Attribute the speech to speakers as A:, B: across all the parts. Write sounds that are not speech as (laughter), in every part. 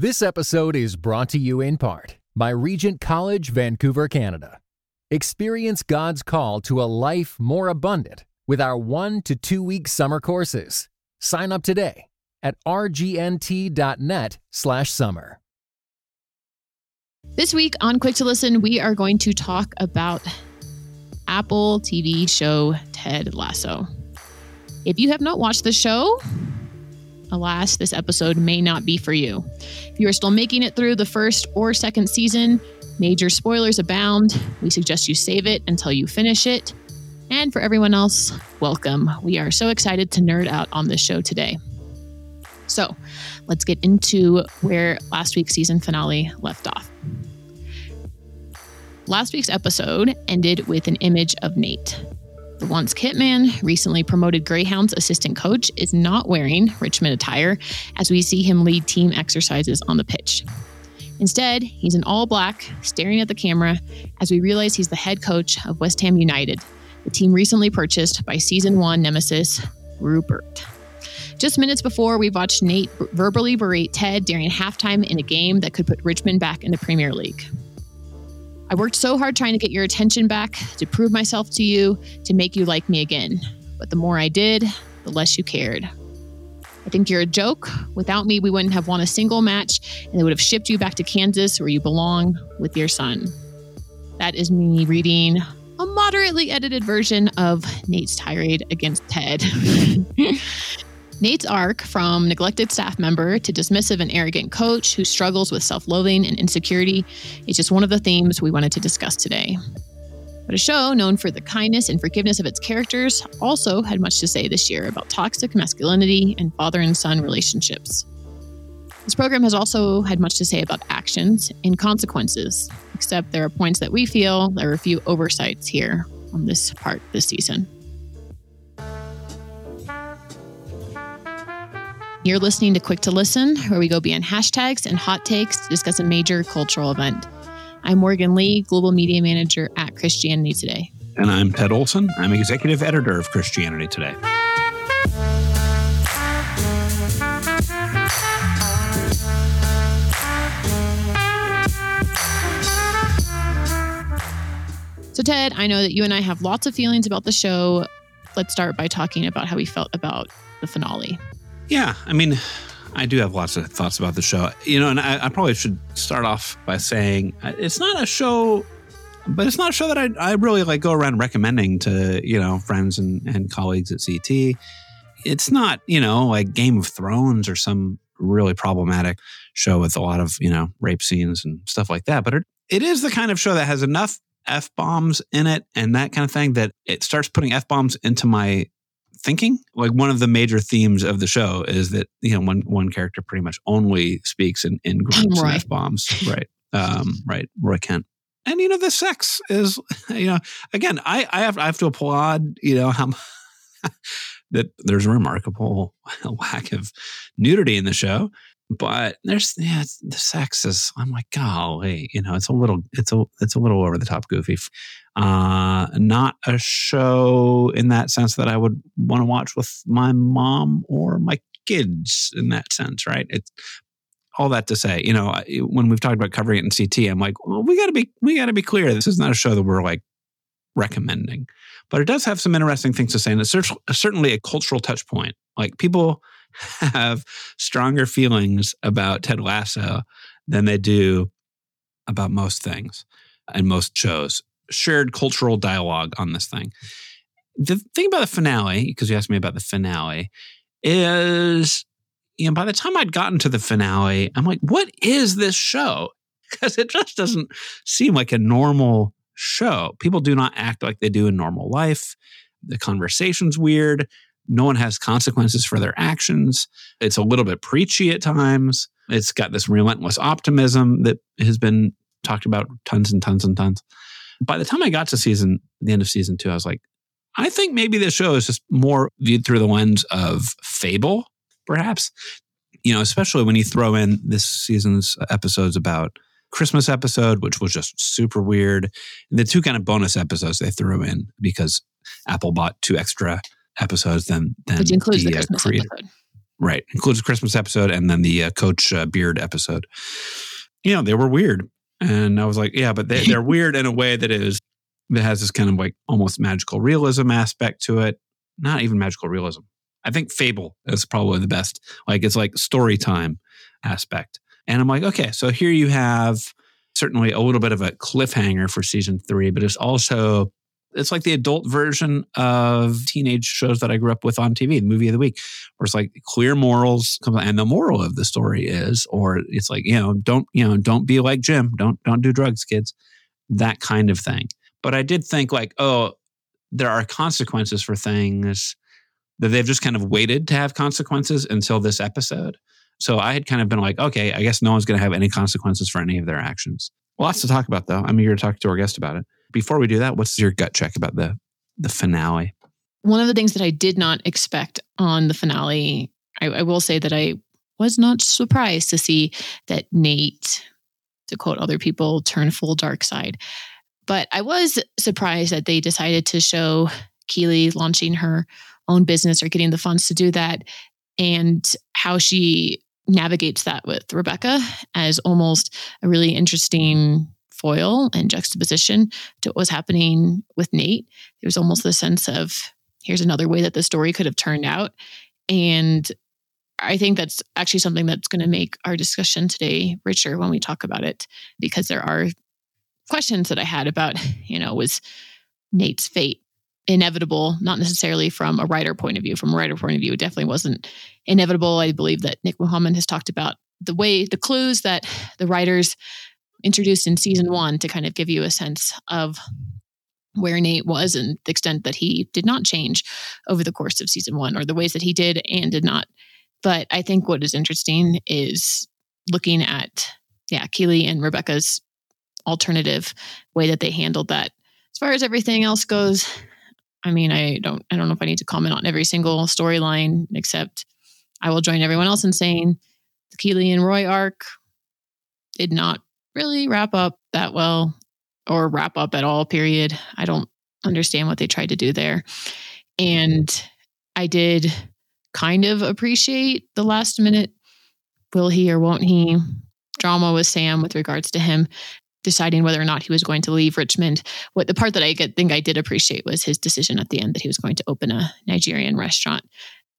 A: This episode is brought to you in part by Regent College, Vancouver, Canada. Experience God's call to a life more abundant with our one to two week summer courses. Sign up today at rgnt.net slash summer.
B: This week on Quick to Listen, we are going to talk about Apple TV show Ted Lasso. If you have not watched the show, alas, this episode may not be for you. If you are still making it through the first or second season, major spoilers abound. We suggest you save it until you finish it. And for everyone else, welcome. We are so excited to nerd out on this show today. So let's get into where last week's season finale left off. Last week's episode ended with an image of Nate. The once Kitman, recently promoted Greyhounds assistant coach, is not wearing Richmond attire as we see him lead team exercises on the pitch. Instead, he's in all black, staring at the camera as we realize he's the head coach of West Ham United, the team recently purchased by season one nemesis Rupert. Just minutes before, we watched Nate verbally berate Ted during halftime in a game that could put Richmond back in the Premier League. I worked so hard trying to get your attention back, to prove myself to you, to make you like me again. But the more I did, the less you cared. I think you're a joke. Without me, we wouldn't have won a single match, and they would have shipped you back to Kansas where you belong with your son. That is me reading a moderately edited version of Nate's tirade against Ted. (laughs) Nate's arc from neglected staff member to dismissive and arrogant coach who struggles with self loathing and insecurity is just one of the themes we wanted to discuss today. But a show known for the kindness and forgiveness of its characters also had much to say this year about toxic masculinity and father and son relationships. This program has also had much to say about actions and consequences, except there are points that we feel there are a few oversights here on this part this season. You're listening to Quick to Listen, where we go beyond hashtags and hot takes to discuss a major cultural event. I'm Morgan Lee, Global Media Manager at Christianity Today.
C: And I'm Ted Olsen. I'm Executive Editor of Christianity Today.
B: So, Ted, I know that you and I have lots of feelings about the show. Let's start by talking about how we felt about the finale.
C: Yeah, I mean, I do have lots of thoughts about the show. You know, and I, I, probably should start off by saying uh, it's not a show, but it's not a show that I, I really like go around recommending to, you know, friends and, and colleagues at CT. It's not, you know, like Game of Thrones or some really problematic show with a lot of, you know, rape scenes and stuff like that. But it, it is the kind of show that has enough F bombs in it and that kind of thing that it starts putting F bombs into my thinking. Like one of the major themes of the show is that you know one one character pretty much only speaks in in grunts right. and f bombs. (laughs) Right. Um, right. Roy Kent. And you know the sex is (laughs) you know again I I have I have to applaud you know how (laughs) that there's a remarkable lack of nudity in the show but there's yeah the sex is i'm like golly you know it's a little it's a it's a little over the top goofy uh not a show in that sense that i would want to watch with my mom or my kids in that sense right it's all that to say you know when we've talked about covering it in ct i'm like well we got to be we got to be clear this is not a show that we're like recommending but it does have some interesting things to say and it's certainly a cultural touch point like people (laughs) have stronger feelings about Ted Lasso than they do about most things and most shows. Shared cultural dialogue on this thing. The thing about the finale, because you asked me about the finale, is you know, by the time I'd gotten to the finale, I'm like, what is this show? (laughs) Because it just doesn't seem like a normal show. People do not act like they do in normal life. The conversation's weird. No one has consequences for their actions. It's a little bit preachy at times. It's got this relentless optimism that has been talked about tons and tons and tons. By the time I got to season, the end of season two, I was like, I think maybe this show is just more viewed through the lens of fable, perhaps. You know, especially when you throw in this season's episodes about Christmas episode, which was just super weird. And the two kind of bonus episodes they threw in because Apple bought two extra episodes than than
B: which includes the, the uh, Christmas creator. episode.
C: Right. Includes a Christmas episode and then the uh, Coach uh, Beard episode. You know, they were weird. And I was like, yeah, but they, they're (laughs) weird in a way that is, that has this kind of like almost magical realism aspect to it. Not even magical realism. I think Fable is probably the best. Like it's like story time aspect. And I'm like, okay, so here you have certainly a little bit of a cliffhanger for season three, but it's also it's like the adult version of teenage shows that I grew up with on TV, the movie of the week, where it's like clear morals, and the moral of the story is, or it's like you know, don't you know, don't be like Jim, don't don't do drugs, kids, that kind of thing. But I did think like, oh, there are consequences for things that they've just kind of waited to have consequences until this episode. So I had kind of been like, okay, I guess no one's going to have any consequences for any of their actions. Lots to talk about, though. I'm eager to talk to our guest about it. Before we do that, what's your gut check about the the finale?
B: One of the things that I did not expect on the finale, I, I will say that I was not surprised to see that Nate, to quote other people, turn full dark side. But I was surprised that they decided to show Keeley launching her own business or getting the funds to do that and how she navigates that with Rebecca as almost a really interesting foil and juxtaposition to what was happening with Nate. There was almost the sense of here's another way that the story could have turned out. And I think that's actually something that's going to make our discussion today richer when we talk about it, because there are questions that I had about, you know, was Nate's fate inevitable, not necessarily from a writer point of view. From a writer point of view, it definitely wasn't inevitable. I believe that Nick Mohammed has talked about the way, the clues that the writers introduced in season one to kind of give you a sense of where Nate was and the extent that he did not change over the course of season one or the ways that he did and did not. But I think what is interesting is looking at, yeah, Keeley and Rebecca's alternative way that they handled that. As far as everything else goes, I mean, I don't I don't know if I need to comment on every single storyline except I will join everyone else in saying the Keeley and Roy arc did not really wrap up that well or wrap up at all, period. I don't understand what they tried to do there. And I did kind of appreciate the last minute will he or won't he drama with Sam with regards to him deciding whether or not he was going to leave Richmond. What the part that I get, think I did appreciate was his decision at the end that he was going to open a Nigerian restaurant,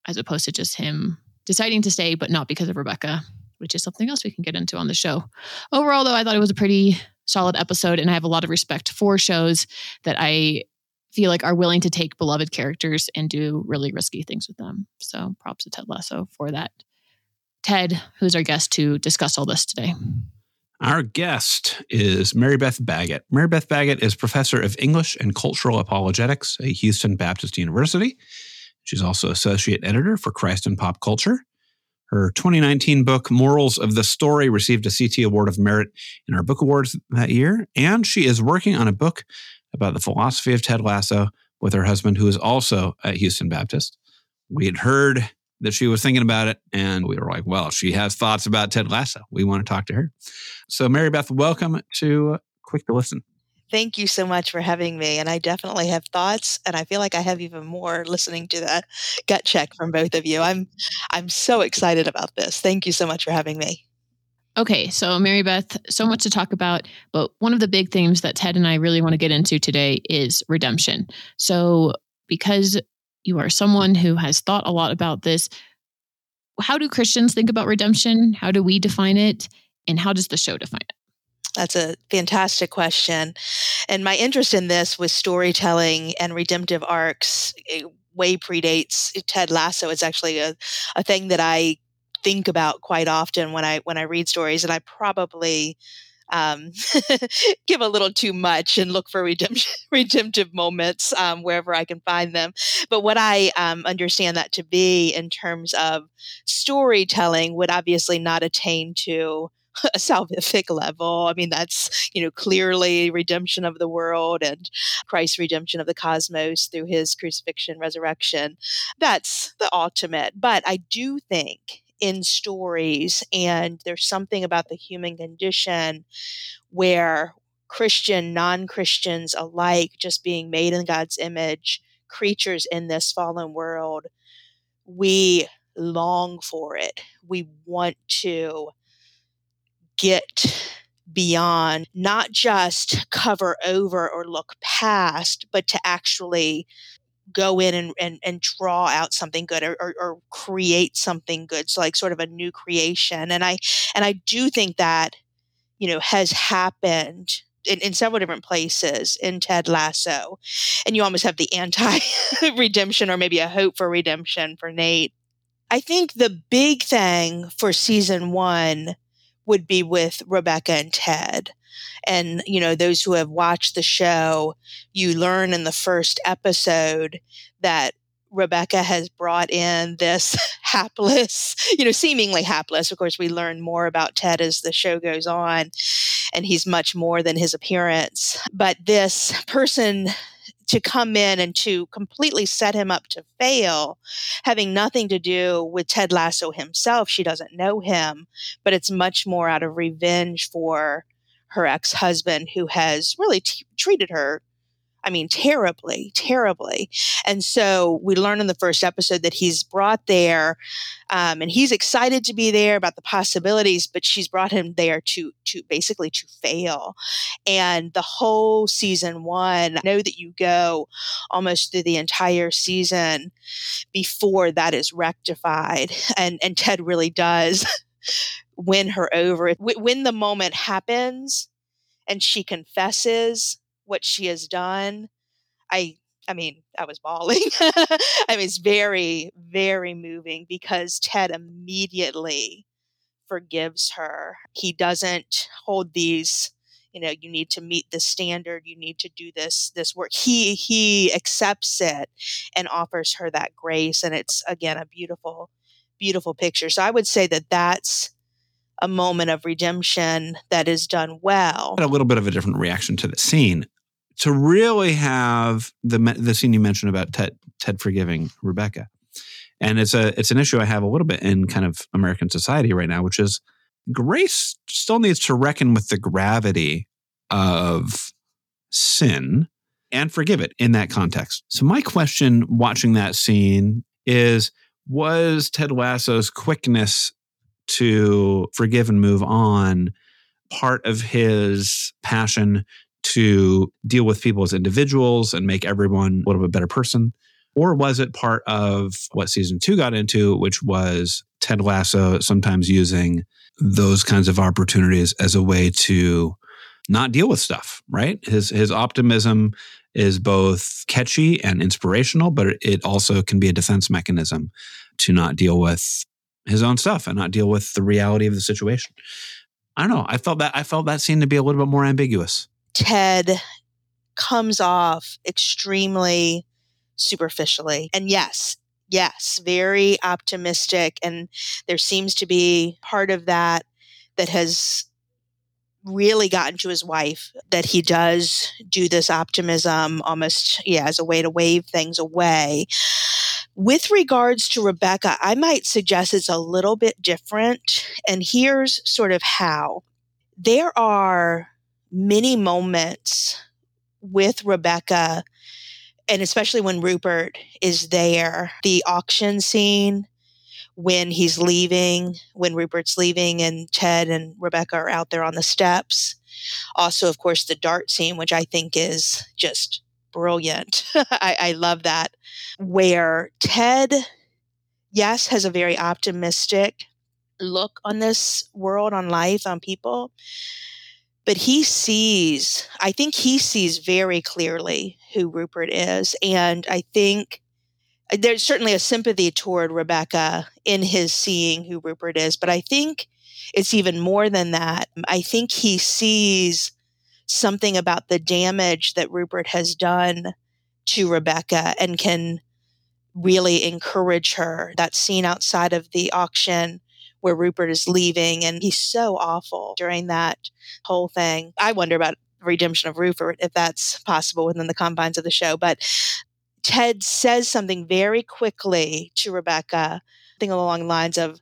B: as opposed to just him deciding to stay, but not because of Rebecca, which is something else we can get into on the show. Overall, though, I thought it was a pretty solid episode, and I have a lot of respect for shows that I feel like are willing to take beloved characters and do really risky things with them. So props to Ted Lasso for that. Ted, who's our guest to discuss all this today.
C: Our guest is Marybeth Baggett. Marybeth Baggett is professor of English and Cultural Apologetics at Houston Baptist University. She's also associate editor for Christ and Pop Culture. Her 2019 book, Morals of the Story, received a CT Award of Merit in our book awards that year. And she is working on a book about the philosophy of Ted Lasso with her husband, who is also at Houston Baptist. We had heard that she was thinking about it. And oh. we were like, well, she has thoughts about Ted Lasso. We want to talk to her. So, Marybeth, welcome to Quick to Listen.
D: Thank you so much for having me. And I definitely have thoughts, and I feel like I have even more listening to that gut check from both of you. I'm I'm so excited about this. Thank you so much for having me.
B: Okay, so Marybeth, so much to talk about, but one of the big themes that Ted and I really want to get into today is redemption. So, because you are someone who has thought a lot about this. How do Christians think about redemption? How do we define it? And how does the show define it?
D: That's a fantastic question. And my interest in this with storytelling and redemptive arcs eh, way predates Ted Lasso. It's actually a, a thing that I think about quite often when I when I read stories. And I probably um, (laughs) give a little too much and look for redemption, (laughs) redemptive moments um, wherever I can find them. But what I um, understand that to be in terms of storytelling would obviously not attain to (laughs) a salvific level. I mean, that's, you know, clearly redemption of the world and Christ's redemption of the cosmos through his crucifixion, resurrection. That's the ultimate. But I do think in stories. And there's something about the human condition where Christian, non Christians alike, just being made in God's image, creatures in this fallen world, we long for it. We want to get beyond, not just cover over or look past, but to actually go in and, and, and draw out something good or, or, or create something good. So like sort of a new creation. And I and I do think that, you know, has happened in, in, several different places in Ted Lasso. And you almost have the anti (laughs) redemption or maybe a hope for redemption for Nate. I think the big thing for season one would be with Rebecca and Ted. And, you know, those who have watched the show, you learn in the first episode that Rebecca has brought in this (laughs) hapless, you know, seemingly hapless. Of course, we learn more about Ted as the show goes on, and he's much more than his appearance. But this person to come in and to completely set him up to fail, having nothing to do with Ted Lasso himself. She doesn't know him, but it's much more out of revenge for her ex husband who has really t- treated her I mean, terribly, terribly. And so we learn in the first episode that he's brought there, um, and he's excited to be there about the possibilities, but she's brought him there to to basically to fail. And the whole season one, I know that you go almost through the entire season before that is rectified, (laughs) and and Ted really does (laughs) win her over. When the moment happens, and she confesses what she has done, I I mean, I was bawling. (laughs) I mean, it's very, very moving because Ted immediately forgives her. He doesn't hold these, you know, you need to meet the standard, you need to do this this work. He he accepts it and offers her that grace and it's again a beautiful beautiful picture. So I would say that that's a moment of redemption that is done well.
C: a little bit of a different reaction to the scene to really have the the scene you mentioned about Ted Ted forgiving Rebecca, and it's a it's an issue I have a little bit in kind of American society right now, which is grace still needs to reckon with the gravity of sin and forgive it in that context. So my question watching that scene is was Ted Lasso's quickness to forgive and move on part of his passion to deal with people as individuals and make everyone a little bit better person? Or was it part of what season two got into, which was Ted Lasso sometimes using those kinds of opportunities as a way to not deal with stuff, right? His his optimism is both catchy and inspirational, but it also can be a defense mechanism to not deal with his own stuff and not deal with the reality of the situation. I don't know. I felt that I felt that scene to be a little bit more ambiguous.
D: Ted comes off extremely superficially. And yes, yes, very optimistic. And there seems to be part of that that has really gotten to his wife that he does do this optimism almost yeah as a way to wave things away with regards to rebecca i might suggest it's a little bit different and here's sort of how there are many moments with Rebecca, and especially when Rupert is there, the auction scene when he's leaving, when Rupert's leaving, and Ted and Rebecca are out there on the steps. Also, of course, the dart scene, which I think is just brilliant. (laughs) I, I love that. Where Ted, yes, has a very optimistic look on this world, on life, on people but he sees, I think he sees very clearly who Rupert is. And I think uh, there's certainly a sympathy toward Rebecca in his seeing who Rupert is, but I think it's even more than that. I think he sees something about the damage that Rupert has done to Rebecca and can really encourage her. That scene outside of the auction where Rupert is leaving and he's so awful during that whole thing. I wonder about redemption of Rupert if that's possible within the confines of the show, but Ted says something very quickly to Rebecca, something along the lines of,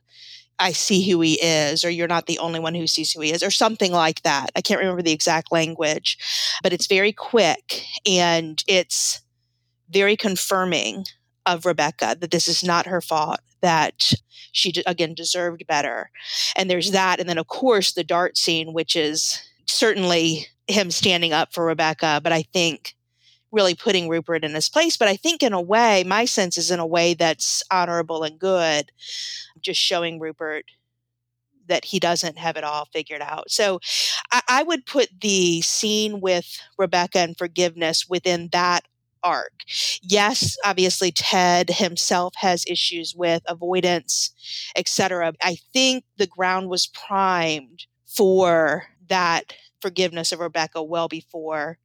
D: I see who he is, or you're not the only one who sees who he is, or something like that. I can't remember the exact language, but it's very quick and it's very confirming of Rebecca that this is not her fault, that she again deserved better. And there's that. And then, of course, the dart scene, which is certainly him standing up for Rebecca, but I think really putting Rupert in his place. But I think, in a way, my sense is in a way that's honorable and good, just showing Rupert that he doesn't have it all figured out. So I, I would put the scene with Rebecca and forgiveness within that arc. Yes, obviously Ted himself has issues with avoidance, etc. I think the ground was primed for that forgiveness of Rebecca well before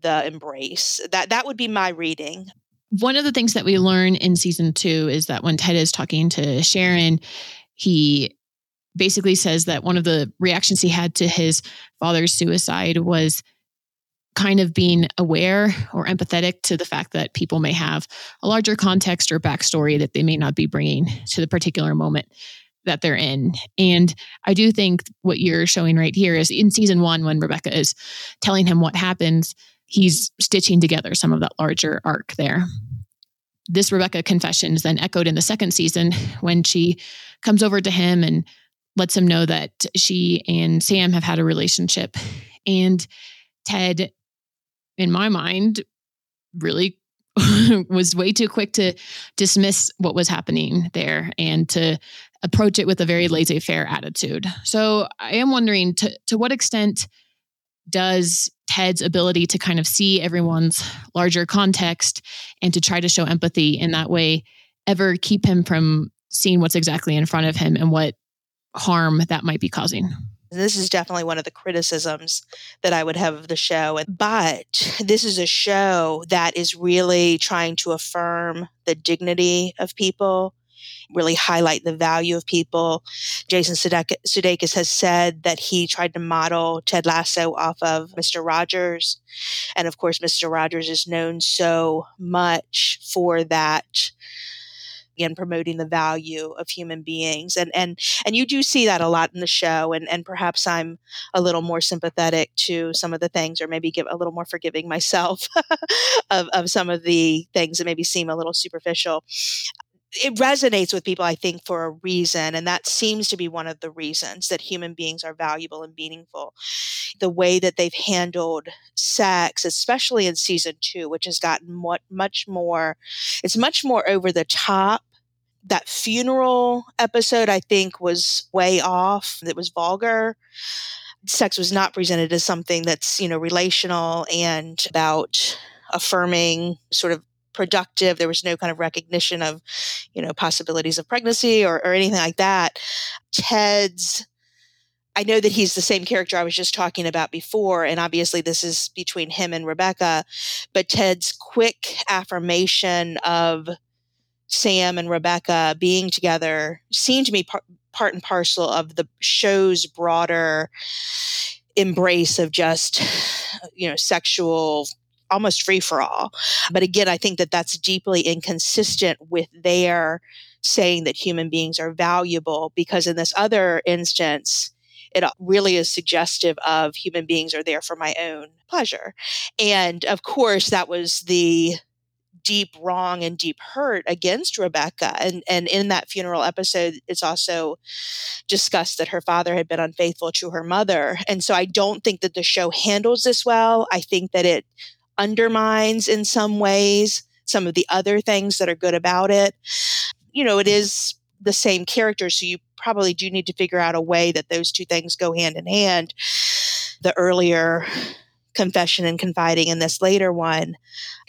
D: the embrace. That that would be my reading.
B: One of the things that we learn in season 2 is that when Ted is talking to Sharon, he basically says that one of the reactions he had to his father's suicide was kind of being aware or empathetic to the fact that people may have a larger context or backstory that they may not be bringing to the particular moment that they're in. And I do think what you're showing right here is in season one, when Rebecca is telling him what happens, he's stitching together some of that larger arc there. This Rebecca confession is then echoed in the second season when she comes over to him and lets him know that she and Sam have had a relationship. And Ted in my mind, really (laughs) was way too quick to dismiss what was happening there and to approach it with a very laissez faire attitude. So I am wondering to, to what extent does Ted's ability to kind of see everyone's larger context and to try to show empathy in that way ever keep him from seeing what's exactly in front of him and what harm that might be causing?
D: This is definitely one of the criticisms that I would have of the show. But this is a show that is really trying to affirm the dignity of people, really highlight the value of people. Jason Sudeikis has said that he tried to model Ted Lasso off of Mr. Rogers. And of course, Mr. Rogers is known so much for that again promoting the value of human beings and and and you do see that a lot in the show and and perhaps i'm a little more sympathetic to some of the things or maybe give a little more forgiving (laughs) myself of, of some of the things that maybe seem a little superficial it resonates with people, I think, for a reason. And that seems to be one of the reasons that human beings are valuable and meaningful. The way that they've handled sex, especially in season two, which has gotten what much more, it's much more over the top. That funeral episode, I think, was way off. It was vulgar. Sex was not presented as something that's, you know, relational and about affirming sort of productive. There was no kind of recognition of, you know, possibilities of pregnancy or, or anything like that. Ted's I know that he's the same character I was just talking about before, and obviously this is between him and Rebecca, but Ted's quick affirmation of Sam and Rebecca being together seemed to me par- part and parcel of the show's broader embrace of just, you know, sexual almost free for all. But again, I think that that's deeply inconsistent with their saying that human beings are valuable because in this other instance, it really is suggestive of human beings are there for my own pleasure. And of course, that was the deep wrong and deep hurt against Rebecca. And and in that funeral episode, it's also discussed that her father had been unfaithful to her mother. And so I don't think that the show handles this well. I think that it undermines in some ways some of the other things that are good about it. You know, it mm-hmm. is the same character, so you probably do need to figure out a way that those two things go hand in hand. The earlier confession and confiding in this later one,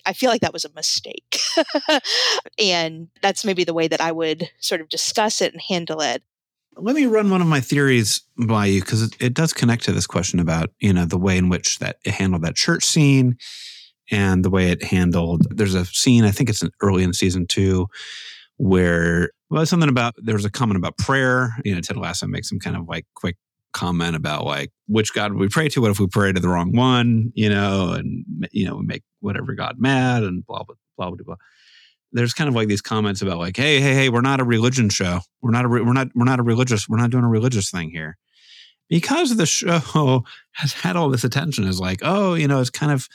D: I feel like that was a mistake. (laughs) and that's maybe the way that I would sort of discuss it and handle it.
C: Let me run one of my theories by you because it, it, does connect to this question about, you know, the way in which that it handled that church scene and the way it handled. There's a scene, I think it's early in season two, where well, something about there was a comment about prayer. You know, Ted Lasso makes some kind of like quick comment about like which God we pray to? What if we pray to the wrong one? You know, and you know, we make whatever God mad and blah blah blah blah blah. There's kind of like these comments about like, hey, hey, hey, we're not a religion show. We're not a re- we're not we're not a religious we're not doing a religious thing here. Because the show (laughs) has had all this attention is like, oh, you know, it's kind of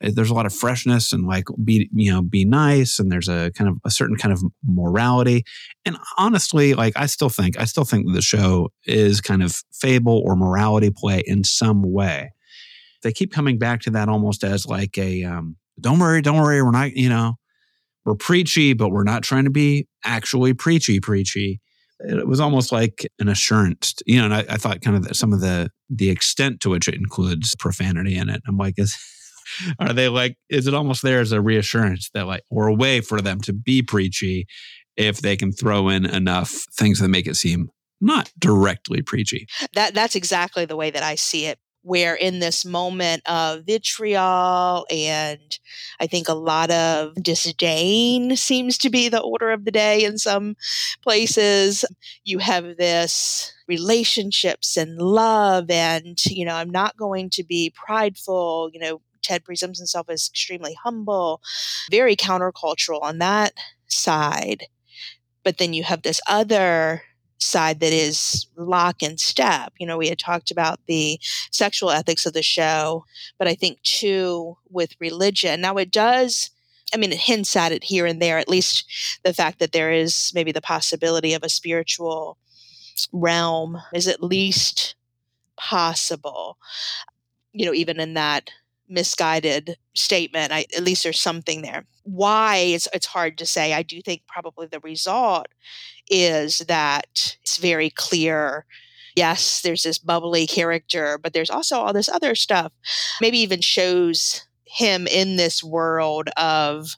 C: there's a lot of freshness and like be you know be nice and there's a kind of a certain kind of morality and honestly like i still think i still think the show is kind of fable or morality play in some way they keep coming back to that almost as like a um, don't worry don't worry we're not you know we're preachy but we're not trying to be actually preachy preachy it was almost like an assurance, you know. And I, I thought kind of some of the the extent to which it includes profanity in it. I'm like, is (laughs) are they like? Is it almost there as a reassurance that like, or a way for them to be preachy if they can throw in enough things that make it seem not directly preachy?
D: That that's exactly the way that I see it where in this moment of vitriol and I think a lot of disdain seems to be the order of the day in some places, you have this relationships and love and you know I'm not going to be prideful, you know Ted presents himself as extremely humble, very countercultural on that side. But then you have this other side that is lock and step. You know, we had talked about the sexual ethics of the show, but I think too with religion. Now it does. I mean, it hints at it here and there, at least the fact that there is maybe the possibility of a spiritual realm is at least possible. You know, even in that misguided statement, I, at least there's something there. Why it's, it's hard to say. I do think probably the result is that it's very clear yes, there's this bubbly character, but there's also all this other stuff. Maybe even shows him in this world of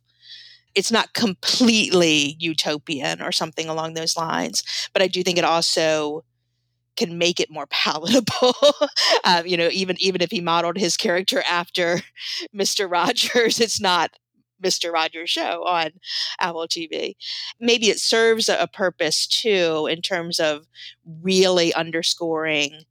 D: it's not completely utopian or something along those lines. But I do think it also can make it more (laughs) palatable. um, you know, even even if he modeled his character after (laughs) Mr. Rogers, it's not Mr. Rogers show on Apple TV. Maybe it serves a purpose too in terms of really underscoring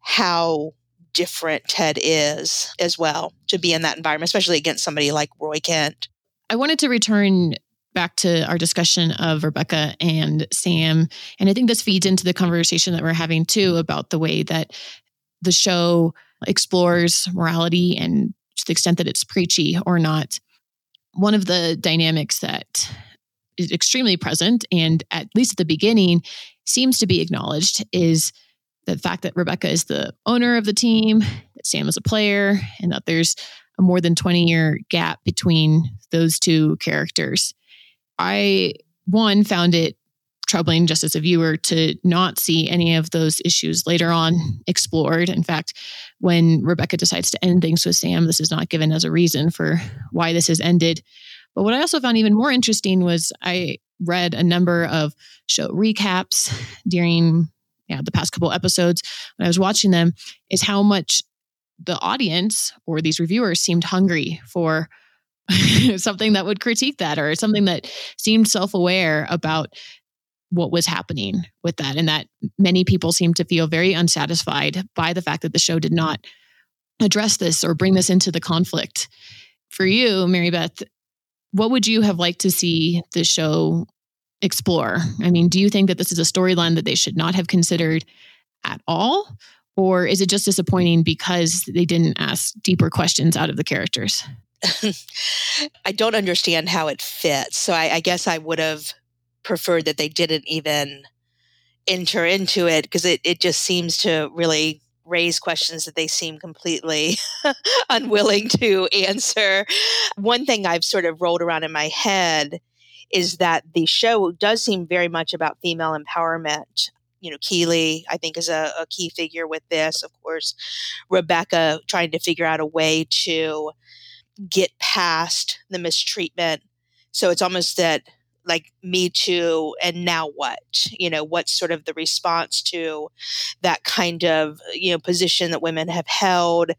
D: how different Ted is as well to be in that environment, especially against somebody like Roy Kent.
B: I wanted to return back to our discussion of Rebecca and Sam. And I think this feeds into the conversation that we're having too about the way that the show explores morality and to the extent that it's preachy or not one of the dynamics that is extremely present and at least at the beginning seems to be acknowledged is the fact that Rebecca is the owner of the team, that Sam is a player, and that there's a more than 20 year gap between those two characters. I, one, found it troubling just as a viewer to not see any of those issues later on explored. In fact, when Rebecca decides to end things with Sam, this is not given as a reason for why this has ended. But what I also found even more interesting was I read a number of show recaps during yeah, the past couple episodes when I was watching them, is how much the audience or these reviewers seemed hungry for (laughs) something that would critique that or something that seemed self-aware about what was happening with that. And that many people seem to feel very unsatisfied by the fact that the show did not address this or bring this into the conflict. For you mary beth what would you have liked to see the show explore? I mean do you think that this is a storyline that they should not have considered at all? Or is it just disappointing because they didn't ask deeper questions out of the characters (laughs)
D: i don't understand how it fits so I, I guess i would have preferred that they didn't even enter into it because it, it just seems to really raise questions that they seem completely (laughs) unwilling to answer. One thing I've sort of rolled around in my head is that the show does seem very much about female empowerment. You know, Keeley, I think, is a, a key figure with this. Of course, Rebecca trying to figure out a way to get past the mistreatment. So it's almost that like me too and now what you know what's sort of the response to that kind of you know position that women have held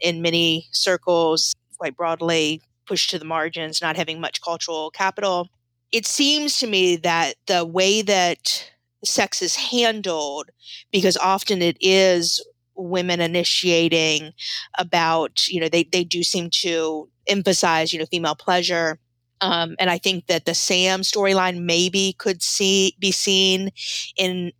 D: in many circles quite broadly pushed to the margins not having much cultural capital it seems to me that the way that sex is handled because often it is women initiating about you know they, they do seem to emphasize you know female pleasure um, and I think that the Sam storyline maybe could see be seen in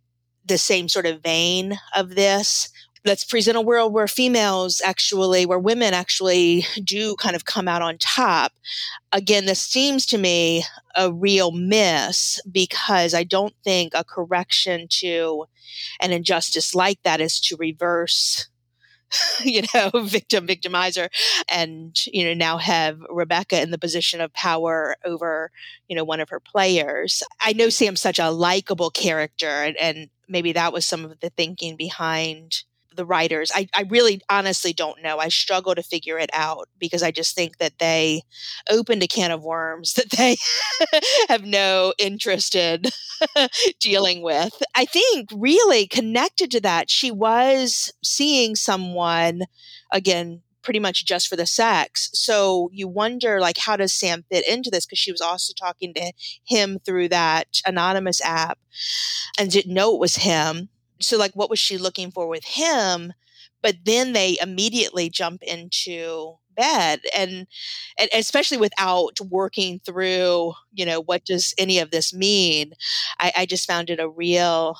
D: the same sort of vein of this. Let's present a world where females actually, where women actually do kind of come out on top. Again, this seems to me a real miss because I don't think a correction to an injustice like that is to reverse (laughs) you know, (laughs) victim, victimizer, and, you know, now have Rebecca in the position of power over, you know, one of her players. I know Sam's such a likable character, and, and maybe that was some of the thinking behind the writers. I, I really honestly don't know. I struggle to figure it out because I just think that they opened a can of worms (laughs) that they have no interest in (laughs) dealing with. I think really connected to that, she was seeing someone again pretty much just for the sex. So you wonder like how does Sam fit into this because she was also talking to him through that anonymous app and didn't know it was him so like what was she looking for with him? But then they immediately jump into bed and, and especially without working through you know what does any of this mean i, I just found it a real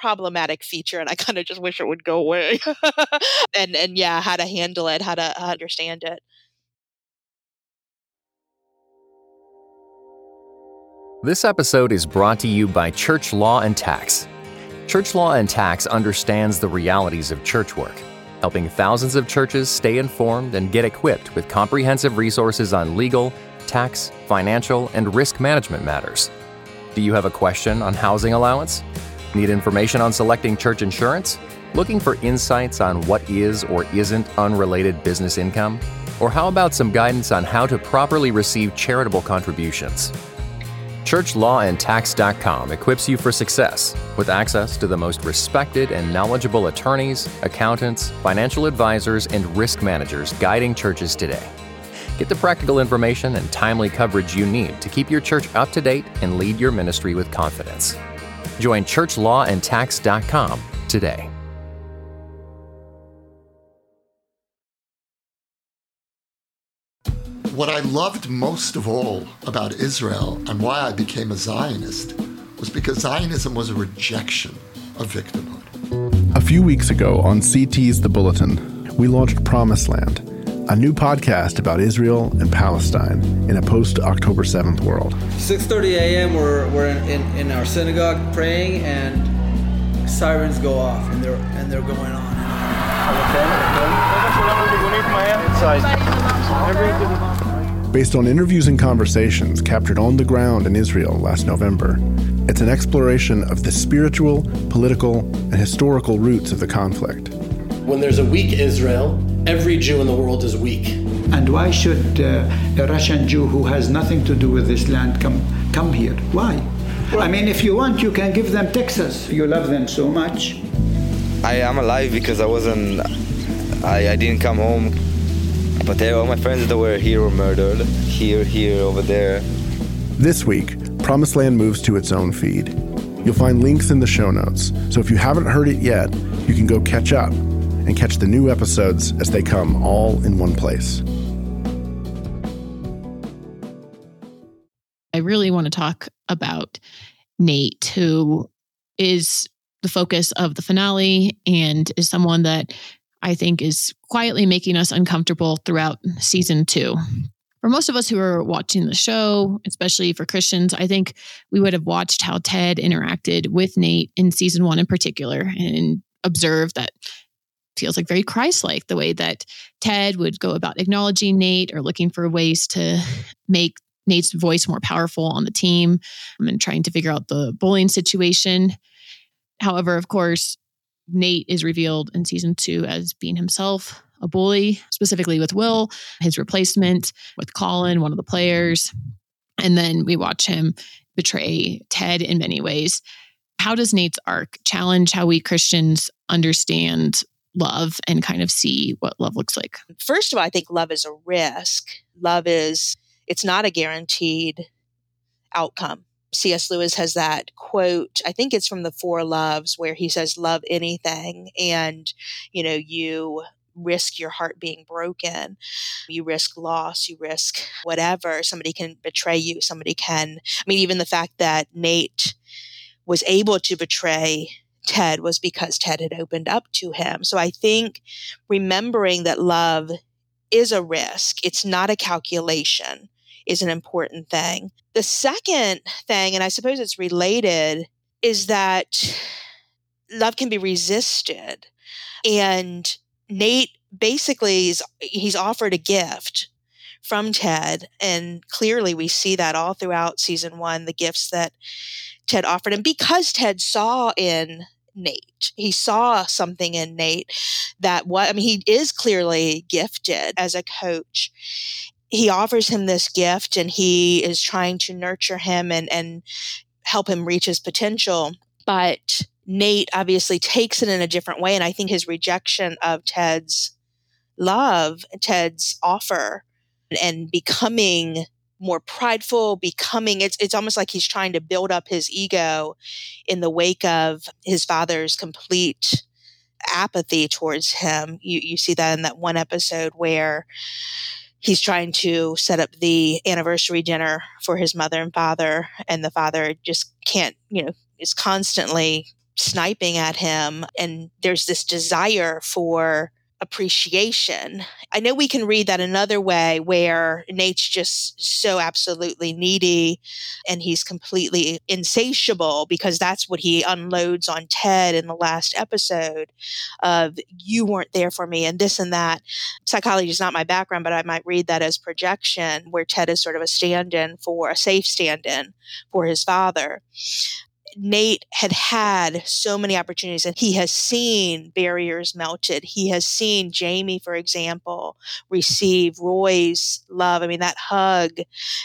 D: problematic feature and i (laughs) kind of just wish it would go away. (laughs) And and yeah how to handle it how to understand it.
A: This episode is brought to you by church law and tax Church Law and Tax understands the realities of church work, helping thousands of churches stay informed and get equipped with comprehensive resources on legal, tax, financial, and risk management matters. Do you have a question on housing allowance? Need information on selecting church insurance? Looking for insights on what is or isn't unrelated business income? Or how about some guidance on how to properly receive charitable contributions? ChurchLawAndTax.com equips you for success with access to the most respected and knowledgeable attorneys, accountants, financial advisors, and risk managers guiding churches today. Get the practical information and timely coverage you need to keep your church up to date and lead your ministry with confidence. Join ChurchLawAndTax.com today.
E: What I loved most of all about Israel and why I became a Zionist was because Zionism was a rejection of victimhood.
F: A few weeks ago on CT's The Bulletin, we launched Promised Land, a new podcast about Israel and Palestine in a post-October 7th world.
G: 6.30 a.m. we're, we're in, in, in our synagogue praying and sirens go off and they're, and they're going on.
F: Based on interviews and conversations captured on the ground in Israel last November, it's an exploration of the spiritual, political, and historical roots of the conflict.
H: When there's a weak Israel, every Jew in the world is weak.
I: And why should uh, a Russian Jew who has nothing to do with this land come come here? Why? I mean, if you want, you can give them Texas. You love them so much.
J: I am alive because I wasn't. I, I didn't come home. But all my friends that were here were murdered. Here, here, over there.
F: This week, Promised Land moves to its own feed. You'll find links in the show notes, so if you haven't heard it yet, you can go catch up and catch the new episodes as they come all in one place.
B: I really want to talk about Nate, who is the focus of the finale and is someone that I think is quietly making us uncomfortable throughout season two. For most of us who are watching the show, especially for Christians, I think we would have watched how Ted interacted with Nate in season one in particular and observed that feels like very Christ like the way that Ted would go about acknowledging Nate or looking for ways to make Nate's voice more powerful on the team and trying to figure out the bullying situation. However, of course, Nate is revealed in season two as being himself a bully, specifically with Will, his replacement, with Colin, one of the players. And then we watch him betray Ted in many ways. How does Nate's arc challenge how we Christians understand love and kind of see what love looks like?
D: First of all, I think love is a risk. Love is, it's not a guaranteed outcome. C.S. Lewis has that quote, I think it's from the Four Loves, where he says, Love anything. And, you know, you risk your heart being broken. You risk loss, you risk whatever. Somebody can betray you, somebody can. I mean, even the fact that Nate was able to betray Ted was because Ted had opened up to him. So I think remembering that love is a risk, it's not a calculation, is an important thing. The second thing, and I suppose it's related, is that love can be resisted. And Nate basically is he's offered a gift from Ted. And clearly we see that all throughout season one, the gifts that Ted offered him because Ted saw in Nate. He saw something in Nate that what I mean, he is clearly gifted as a coach. He offers him this gift and he is trying to nurture him and, and help him reach his potential. But Nate obviously takes it in a different way. And I think his rejection of Ted's love, Ted's offer, and becoming more prideful, becoming it's it's almost like he's trying to build up his ego in the wake of his father's complete apathy towards him. You you see that in that one episode where he's trying to set up the anniversary dinner for his mother and father and the father just can't, you know, is constantly sniping at him. And there's this desire for appreciation. I know we can read that another way where Nate's just so absolutely needy and he's completely insatiable because that's what he unloads on Ted in the last episode of you weren't there for me and this and that. Psychology is not my background, but I might read that as projection where Ted is sort of a stand in for a safe stand in for his father. Nate had had so many opportunities and he has seen barriers melted. He has seen Jamie, for example, receive Roy's love. I mean, that hug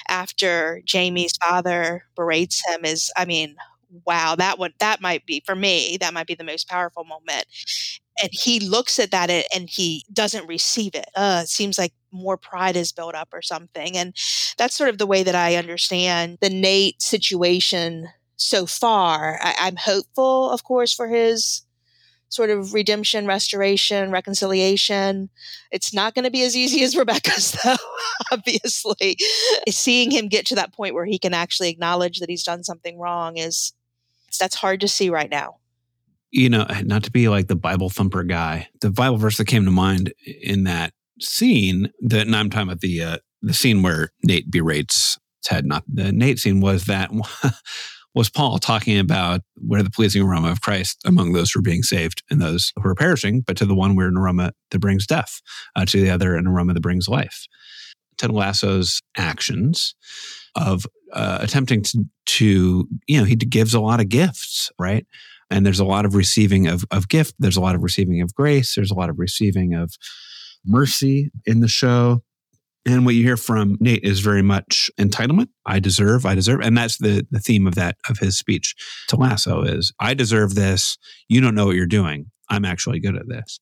D: after Jamie's father berates him is, I mean, wow, that would, that might be, for me, that might be the most powerful moment. And he looks at that and he doesn't receive it. Uh, it seems like more pride is built up or something. And that's sort of the way that I understand the Nate situation so far. I, am hopeful, of course, for his sort of redemption, restoration, reconciliation. It's not going to be as easy as (laughs) Rebecca's, though, (laughs) obviously. Seeing him get to that point where he can actually acknowledge that he's done something wrong is that's hard to see right now.
C: You know, not to be like the Bible thumper guy, the Bible verse that came to mind in that scene that, and I'm talking about the uh, the scene where Nate berates Ted, not the Nate scene, was that (laughs) was Paul talking about where the pleasing aroma of Christ among those who are being saved and those who are perishing, but to the one where an aroma that brings death, uh, to the other an aroma that brings life. Ted Lasso's actions of uh, attempting to, to, you know, he gives a lot of gifts, right? And there's a lot of receiving of, of gift. There's a lot of receiving of grace. There's a lot of receiving of mercy in the show. And what you hear from Nate is very much entitlement. I deserve, I deserve. And that's the, the theme of that, of his speech to Lasso is I deserve this. You don't know what you're doing. I'm actually good at this.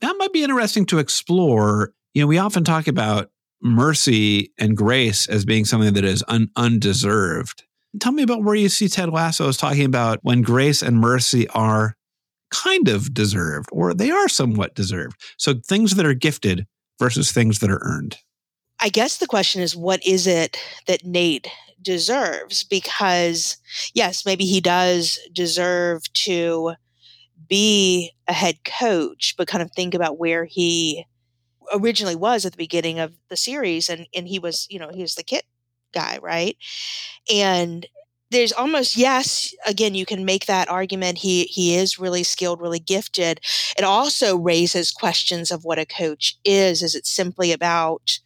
C: That might be interesting to explore. You know, we often talk about mercy and grace as being something that is un- undeserved. Tell me about where you see Ted Lasso is talking about when grace and mercy are kind of deserved or they are somewhat deserved. So things that are gifted versus things that are earned?
D: I guess the question is what is it that Nate deserves? Because, yes, maybe he does deserve to be a head coach, but kind of think about where he originally was at the beginning of the series and and he was you know he was the kit guy right and there's almost yes again you can make that argument he he is really skilled really gifted. It also raises questions of what a coach is. Is it simply about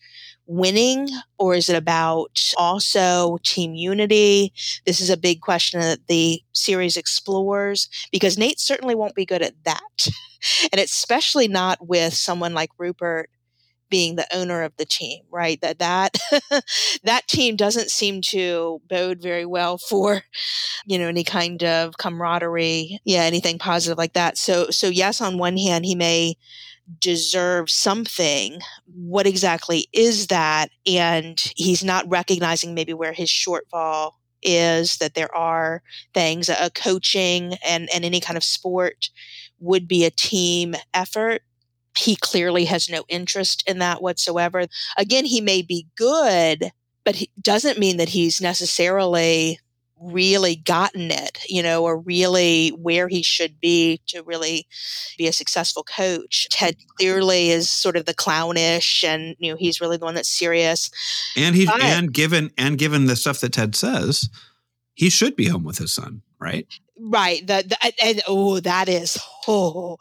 D: winning or is it about also team unity? This is a big question that the series explores because Nate certainly won't be good at that. (laughs) And especially not with someone like Rupert being the owner of the team, right? That that (laughs) that team doesn't seem to bode very well for, you know, any kind of camaraderie, yeah, anything positive like that. So so yes, on one hand, he may deserve something. What exactly is that? And he's not recognizing maybe where his shortfall is that there are things a coaching and and any kind of sport would be a team effort he clearly has no interest in that whatsoever. Again, he may be good, but he doesn't mean that he's necessarily really gotten it, you know, or really where he should be to really be a successful coach. Ted clearly is sort of the clownish and you know, he's really the one that's serious.
C: And he's and given and given the stuff that Ted says, he should be home with his son, right?
D: Right. The, the and oh, that is oh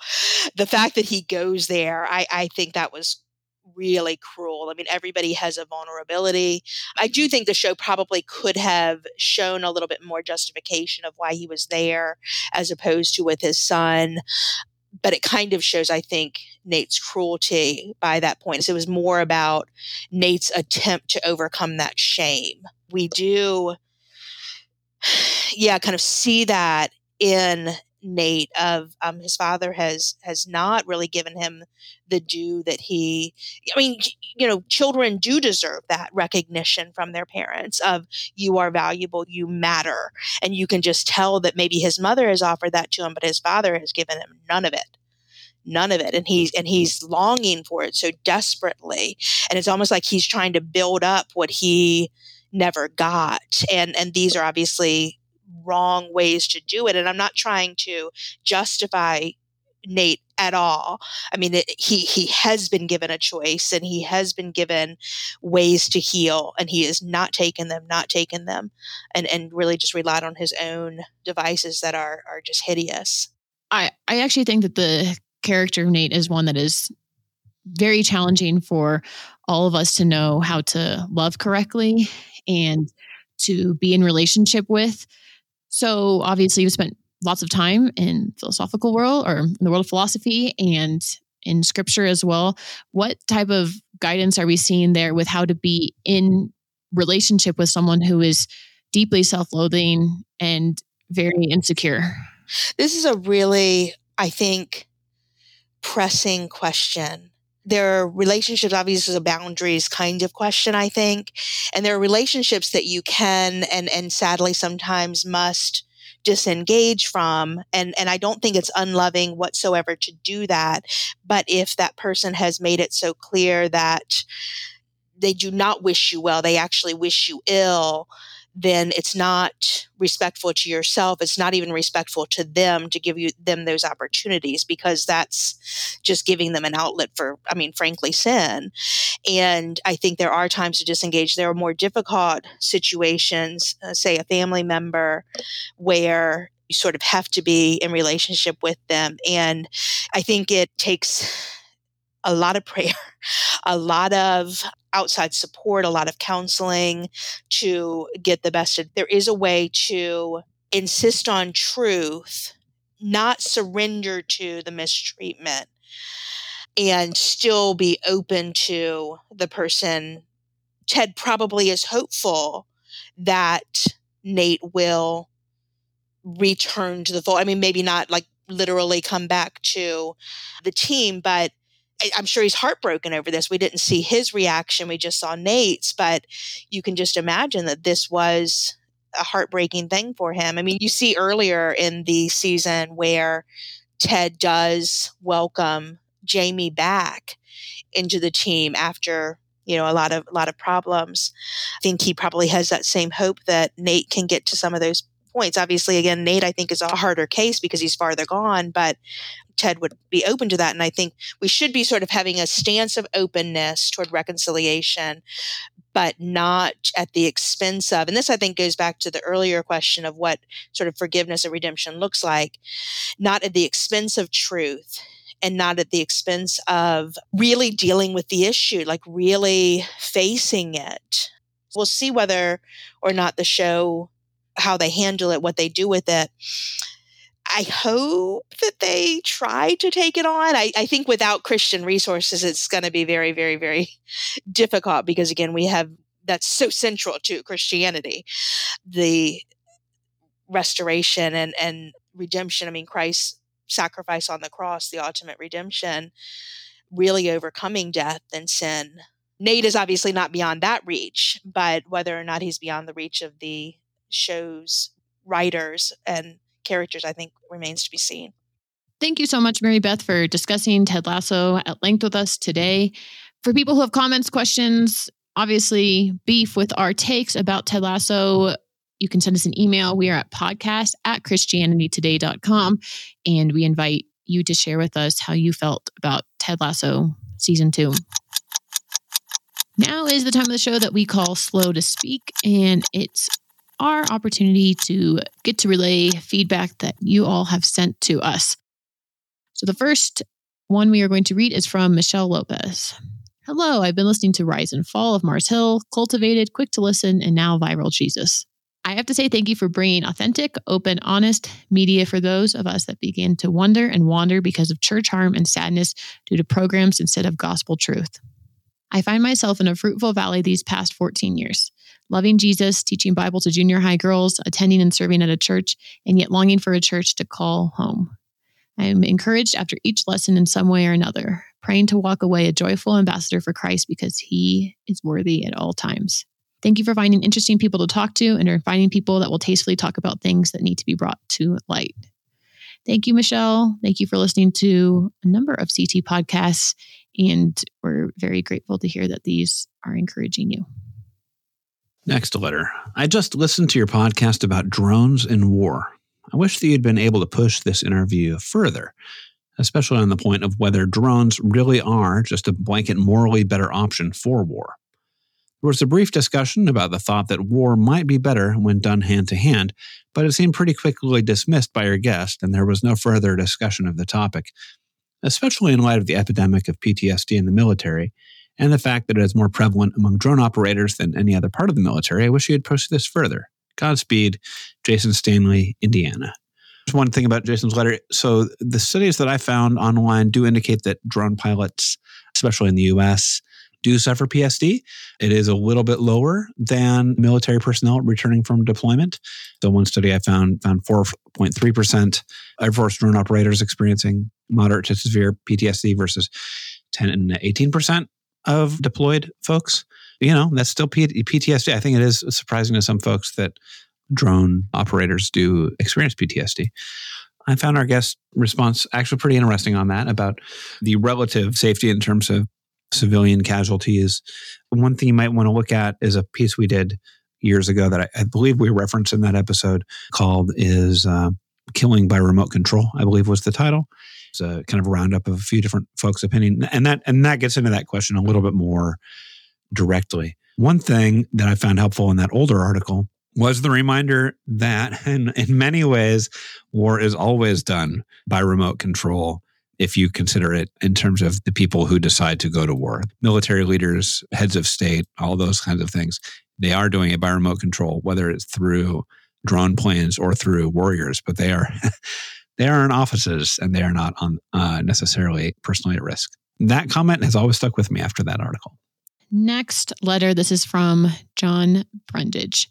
D: the fact that he goes there, I, I think that was really cruel. I mean, everybody has a vulnerability. I do mm-hmm. think the show probably could have shown a little bit more justification of why he was there as opposed to with his son. But it kind of shows, I think, Nate's cruelty by that point. So it was more about Nate's attempt to overcome that shame. We do, yeah, kind of see that in Nate of um, his father has has not really given him the due that he I mean you know children do deserve that recognition from their parents of you are valuable you matter and you can just tell that maybe his mother has offered that to him but his father has given him none of it none of it and he's and he's longing for it so desperately and it's almost like he's trying to build up what he never got and and these are obviously wrong ways to do it. And I'm not trying to justify Nate at all. I mean, it, he he has been given a choice, and he has been given ways to heal, and he has not taken them, not taken them, and and really just relied on his own devices that are are just hideous.
B: I I actually think that the character of Nate is one that is very challenging for all of us to know how to love correctly and to be in relationship with so obviously you've spent lots of time in philosophical world or in the world of philosophy and in scripture as well. What type of guidance are we seeing there with how to be in relationship with someone who is deeply self-loathing and very insecure?
D: This is a really, I think, pressing question there are relationships obviously is a boundaries kind of question i think. And there are relationships that you can and and sadly sometimes must disengage from. And and I don't think it's unloving whatsoever to do that. But if that person has made it so clear that they do not wish you well they actually wish you ill then it's not respectful to yourself. It's not even respectful to them to give you them those opportunities because that's just giving them an outlet for, I mean, frankly, sin. And I think there are times to disengage. There are more difficult situations, uh, say a family member, where you sort of have to be in relationship with them. And I think it takes a lot of prayer, (laughs) a lot of outside support, a lot of counseling to get the best. Of, there is a way to insist on truth, not surrender to the mistreatment, and still be open to the person. Ted probably is hopeful that Nate will return to the fold. I mean, maybe not like literally come back to the team, but I'm sure he's heartbroken over this. We didn't see his reaction. We just saw Nate's, but you can just imagine that this was a heartbreaking thing for him. I mean, you see earlier in the season where Ted does welcome Jamie back into the team after you know a lot of a lot of problems. I think he probably has that same hope that Nate can get to some of those points. Obviously, again, Nate I think is a harder case because he's farther gone, but Ted would be open to that. And I think we should be sort of having a stance of openness toward reconciliation, but not at the expense of, and this I think goes back to the earlier question of what sort of forgiveness and redemption looks like, not at the expense of truth and not at the expense of really dealing with the issue, like really facing it. We'll see whether or not the show, how they handle it, what they do with it. I hope that they try to take it on. I, I think without Christian resources, it's going to be very, very, very (laughs) difficult because, again, we have that's so central to Christianity the restoration and, and redemption. I mean, Christ's sacrifice on the cross, the ultimate redemption, really overcoming death and sin. Nate is obviously not beyond that reach, but whether or not he's beyond the reach of the show's writers and characters, I think remains to be seen.
B: Thank you so much, Marybeth, for discussing Ted Lasso at length with us today. For people who have comments, questions, obviously beef with our takes about Ted Lasso, you can send us an email. We are at podcast at christianitytoday.com. And we invite you to share with us how you felt about Ted Lasso season two. Now is the time of the show that we call Slow to Speak, and it's our opportunity to get to relay feedback that you all have sent to us. So the first one we are going to read is from Michelle Lopez. Hello, I've been listening to Rise and Fall of Mars Hill, Cultivated, Quick to Listen, and now Viral Jesus. I have to say thank you for bringing authentic, open, honest media for those of us that begin to wonder and wander because of church harm and sadness due to programs instead of gospel truth. I find myself in a fruitful valley these past 14 years, loving Jesus, teaching Bible to junior high girls, attending and serving at a church, and yet longing for a church to call home. I am encouraged after each lesson in some way or another, praying to walk away a joyful ambassador for Christ because he is worthy at all times. Thank you for finding interesting people to talk to and are finding people that will tastefully talk about things that need to be brought to light. Thank you, Michelle. Thank you for listening to a number of CT podcasts. And we're very grateful to hear that these are encouraging you.
C: Next letter. I just listened to your podcast about drones in war. I wish that you'd been able to push this interview further, especially on the point of whether drones really are just a blanket morally better option for war. There was a brief discussion about the thought that war might be better when done hand to hand, but it seemed pretty quickly dismissed by your guest, and there was no further discussion of the topic, especially in light of the epidemic of PTSD in the military and the fact that it is more prevalent among drone operators than any other part of the military. I wish you had pushed this further. Godspeed, Jason Stanley, Indiana. There's one thing about Jason's letter. So, the studies that I found online do indicate that drone pilots, especially in the US, do suffer PTSD. It is a little bit lower than military personnel returning from deployment. The one study I found found 4.3% Air Force drone operators experiencing moderate to severe PTSD versus 10 and 18% of deployed folks. You know, that's still PTSD. I think it is surprising to some folks that drone operators do experience PTSD. I found our guest response actually pretty interesting on that about the relative safety in terms of civilian casualties. One thing you might want to look at is a piece we did years ago that I, I believe we referenced in that episode called is uh, "Killing by Remote Control." I believe was the title. It's a kind of a roundup of a few different folks' opinion, and that and that gets into that question a little bit more directly. One thing that I found helpful in that older article was the reminder that (laughs) in, in many ways, war is always done by remote control if you consider it in terms of the people who decide to go to war. Military leaders, heads of state, all those kinds of things, they are doing it by remote control, whether it's through drone planes or through warriors, but they are (laughs) they are in offices and they are not on uh, necessarily personally at risk. That comment has always stuck with me after that article.
B: Next letter. This is from John Brundage.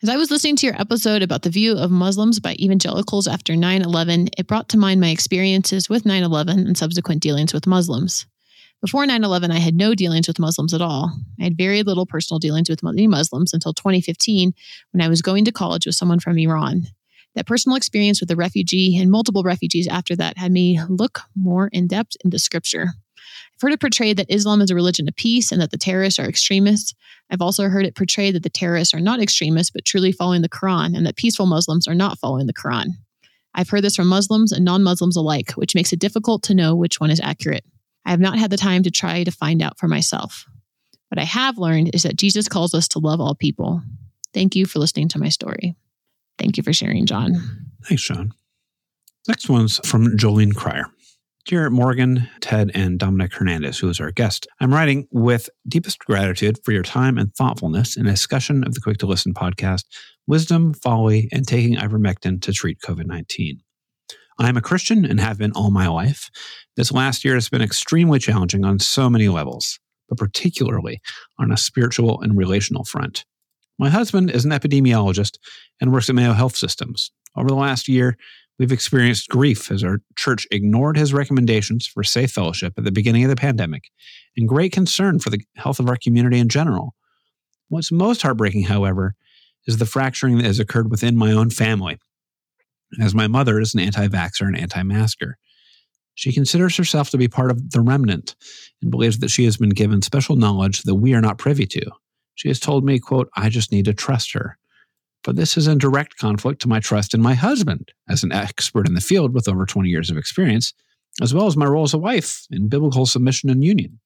B: As I was listening to your episode about the view of Muslims by evangelicals after 9 11, it brought to mind my experiences with 9 11 and subsequent dealings with Muslims. Before 9 11, I had no dealings with Muslims at all. I had very little personal dealings with any Muslims until 2015 when I was going to college with someone from Iran. That personal experience with a refugee and multiple refugees after that had me look more in depth into scripture. I've heard it portrayed that Islam is a religion of peace and that the terrorists are extremists. I've also heard it portrayed that the terrorists are not extremists, but truly following the Quran, and that peaceful Muslims are not following the Quran. I've heard this from Muslims and non Muslims alike, which makes it difficult to know which one is accurate. I have not had the time to try to find out for myself. What I have learned is that Jesus calls us to love all people. Thank you for listening to my story. Thank you for sharing, John.
C: Thanks, John. Next one's from Jolene Cryer. Dear Morgan, Ted, and Dominic Hernandez, who is our guest, I'm writing with deepest gratitude for your time and thoughtfulness in a discussion of the Quick to Listen podcast, Wisdom, Folly, and Taking Ivermectin to Treat COVID 19. I am a Christian and have been all my life. This last year has been extremely challenging on so many levels, but particularly on a spiritual and relational front. My husband is an epidemiologist and works at Mayo Health Systems. Over the last year, We've experienced grief as our church ignored his recommendations for safe fellowship at the beginning of the pandemic and great concern for the health of our community in general. What's most heartbreaking, however, is the fracturing that has occurred within my own family, as my mother is an anti vaxxer and anti masker. She considers herself to be part of the remnant and believes that she has been given special knowledge that we are not privy to. She has told me, quote, I just need to trust her. but this is in direct conflict to my trust in my husband as an expert in the field with over 20 years of experience, as well as my role as a wife in biblical submission and union.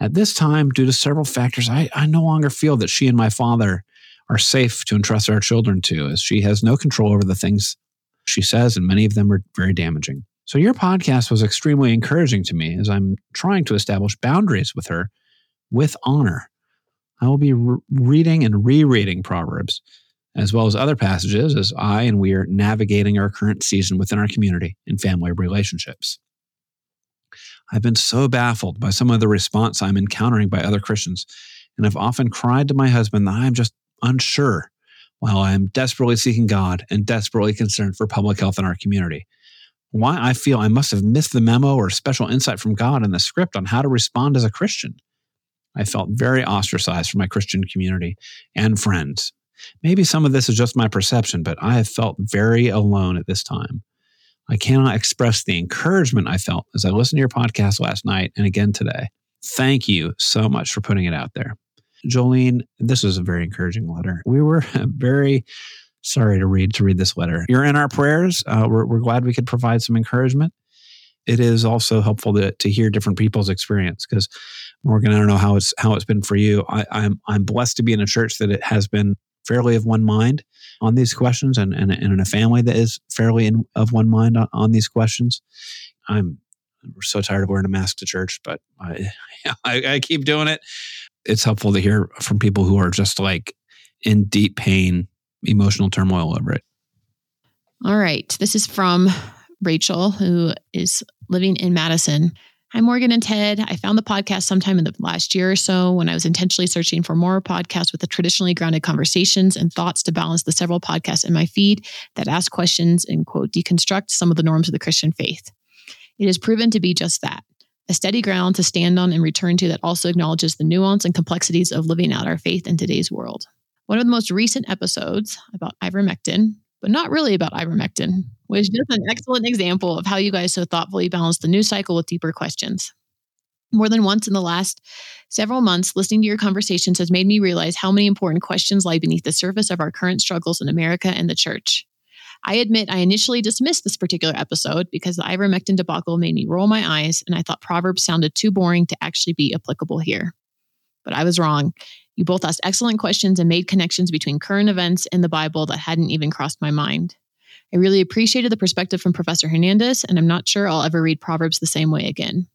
C: At this time, due to several factors, I, I no longer feel that she and my father are safe to entrust our children to, as she has no control over the things she says, and many of them are very damaging. So, your podcast was extremely encouraging to me as I'm trying to establish boundaries with her with honor. I will be re- reading and rereading Proverbs, as well as other passages, as I and we are navigating our current season within our community and family relationships. I've been so baffled by some of the response I'm encountering by other Christians, and I've often cried to my husband that I'm just unsure while I am desperately seeking God and desperately concerned for public health in our community. Why I feel I must have missed the memo or special insight from God in the script on how to respond as a Christian. I felt very ostracized from my Christian community and friends. Maybe some of this is just my perception, but I have felt very alone at this time. I cannot express the encouragement I felt as I listened to your podcast last night and again today. Thank you so much for putting it out there. Jolene, this was a very encouraging letter. We were (laughs) very sorry to read to read this letter. You're in our prayers. Uh, we're, we're glad we could provide some encouragement. It is also helpful to, to hear different people's experience because Morgan, I don't know how it's how it's been for you. I, I'm I'm blessed to be in a church that it has been fairly of one mind on these questions and, and, and in a family that is fairly in, of one mind on, on these questions. I'm we're so tired of wearing a mask to church, but I, (laughs) I, I keep doing it it's helpful to hear from people who are just like in deep pain, emotional turmoil over it.
B: All right. This is from Rachel, who is living in Madison. Hi, Morgan and Ted. I found the podcast sometime in the last year or so when I was intentionally searching for more podcasts with the traditionally grounded conversations and thoughts to balance the several podcasts in my feed that ask questions and, quote, deconstruct some of the norms of the Christian faith. It has proven to be just that a steady ground to stand on and return to that also acknowledges the nuance and complexities of living out our faith in today's world. One of the most recent episodes about ivermectin, but not really about ivermectin, was just an excellent example of how you guys so thoughtfully balance the news cycle with deeper questions. More than once in the last several months, listening to your conversations has made me realize how many important questions lie beneath the surface of our current struggles in America and the church. I admit I initially dismissed this particular episode because the ivermectin debacle made me roll my eyes and I thought Proverbs sounded too boring to actually be applicable here. But I was wrong. You both asked excellent questions and made connections between current events and the Bible that hadn't even crossed my mind. I really appreciated the perspective from Professor Hernandez, and I'm not sure I'll ever read Proverbs the same way again.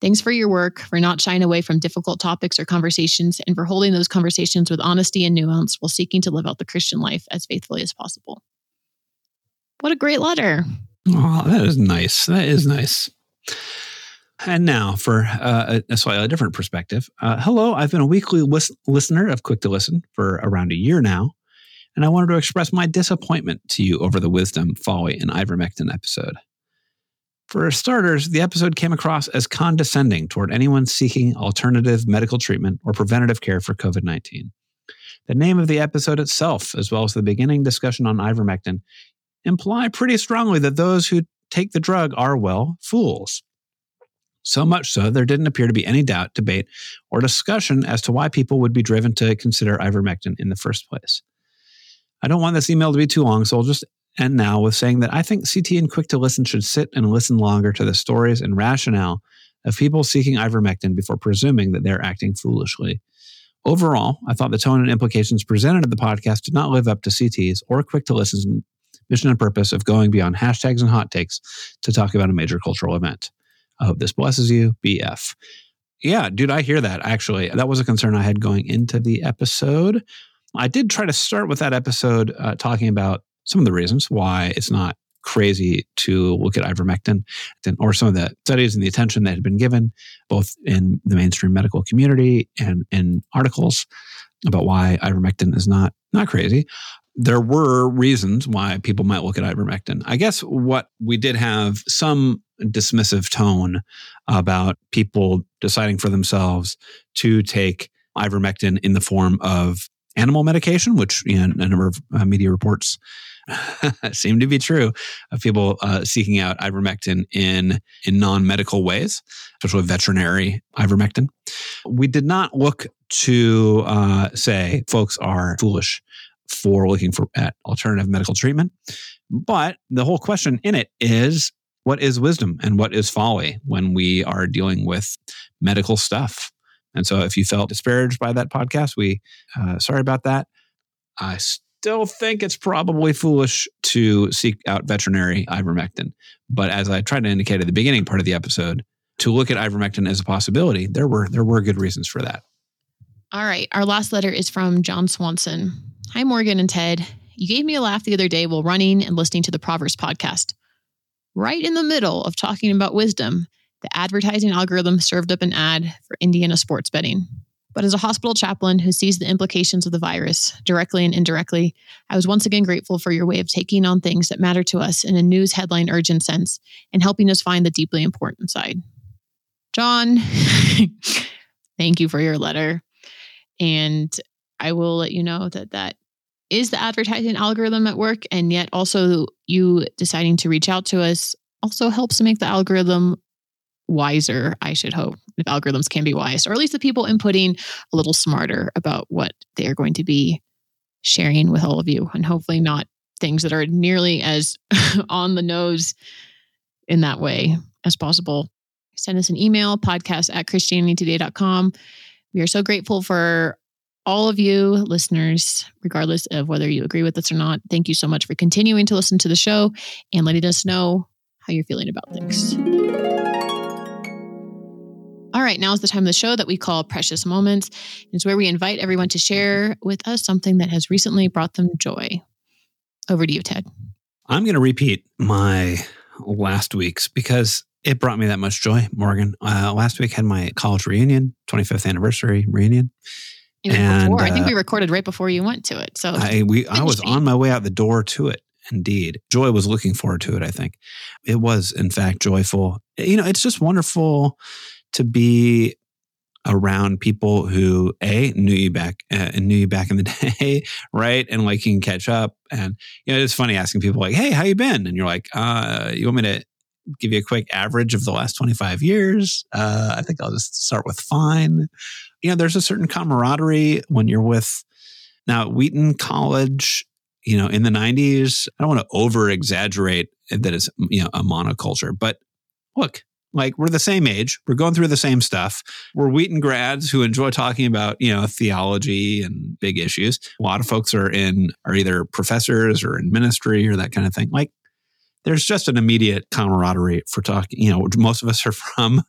B: Thanks for your work, for not shying away from difficult topics or conversations, and for holding those conversations with honesty and nuance while seeking to live out the Christian life as faithfully as possible. What a great letter.
C: Oh, that is nice. That is nice. And now for uh, a, slightly different perspective. Uh, hello, I've been a weekly lis- listener of Quick to Listen for around a year now, and I wanted to express my disappointment to you over the wisdom, folly, and ivermectin episode. For starters, the episode came across as condescending toward anyone seeking alternative medical treatment or preventative care for COVID 19. The name of the episode itself, as well as the beginning discussion on ivermectin, imply pretty strongly that those who take the drug are, well, fools. So much so, there didn't appear to be any doubt, debate, or discussion as to why people would be driven to consider ivermectin in the first place. I don't want this email to be too long, so I'll just end now with saying that I think CT and Quick to Listen should sit and listen longer to the stories and rationale of people seeking ivermectin before presuming that they're acting foolishly. Overall, I thought the tone and implications presented in the podcast did not live up to CT's or Quick to Listen's mission and purpose of going beyond hashtags and hot takes to talk about a major cultural event. I hope this blesses you. BF. Yeah, dude, I hear that actually. That was a concern I had going into the episode. I did try to start with that episode uh, talking about some of the reasons why it's not crazy to look at ivermectin or some of the studies and the attention that had been given both in the mainstream medical community and in articles about why ivermectin is not not crazy there were reasons why people might look at ivermectin. I guess what we did have some dismissive tone about people deciding for themselves to take ivermectin in the form of animal medication, which know, a number of uh, media reports (laughs) seem to be true of people uh, seeking out ivermectin in in non medical ways, especially veterinary ivermectin. We did not look to uh, say folks are foolish for looking for at alternative medical treatment. But the whole question in it is what is wisdom and what is folly when we are dealing with medical stuff? And so if you felt disparaged by that podcast, we uh, sorry about that. I still think it's probably foolish to seek out veterinary ivermectin. But as I tried to indicate at the beginning part of the episode, to look at ivermectin as a possibility, there were there were good reasons for that.
B: All right. Our last letter is from John Swanson. Hi, Morgan and Ted. You gave me a laugh the other day while running and listening to the Proverbs podcast. Right in the middle of talking about wisdom, the advertising algorithm served up an ad for Indiana sports betting. But as a hospital chaplain who sees the implications of the virus directly and indirectly, I was once again grateful for your way of taking on things that matter to us in a news headline urgent sense and helping us find the deeply important side. John, (laughs) thank you for your letter. And I will let you know that that is the advertising algorithm at work. And yet, also, you deciding to reach out to us also helps to make the algorithm wiser, I should hope, if algorithms can be wise, or at least the people inputting a little smarter about what they are going to be sharing with all of you. And hopefully, not things that are nearly as (laughs) on the nose in that way as possible. Send us an email, podcast at christianitytoday.com. We are so grateful for all of you listeners, regardless of whether you agree with us or not. Thank you so much for continuing to listen to the show and letting us know how you're feeling about things. All right, now is the time of the show that we call Precious Moments. It's where we invite everyone to share with us something that has recently brought them joy. Over to you, Ted.
C: I'm going to repeat my last week's because it brought me that much joy, Morgan. Uh, last week had my college reunion, 25th anniversary reunion.
B: And, before, uh, I think we uh, recorded right before you went to it. So
C: I we I was on my way out the door to it. Indeed, Joy was looking forward to it. I think it was, in fact, joyful. You know, it's just wonderful to be around people who a knew you back uh, knew you back in the (laughs) day right and like you can catch up and you know it's funny asking people like hey how you been and you're like uh you want me to give you a quick average of the last 25 years uh i think i'll just start with fine you know there's a certain camaraderie when mm-hmm. you're with now wheaton college you know in the 90s i don't want to over exaggerate that it's you know a monoculture but look like we're the same age. We're going through the same stuff. We're Wheaton grads who enjoy talking about, you know, theology and big issues. A lot of folks are in are either professors or in ministry or that kind of thing. Like there's just an immediate camaraderie for talking. You know, most of us are (laughs) from,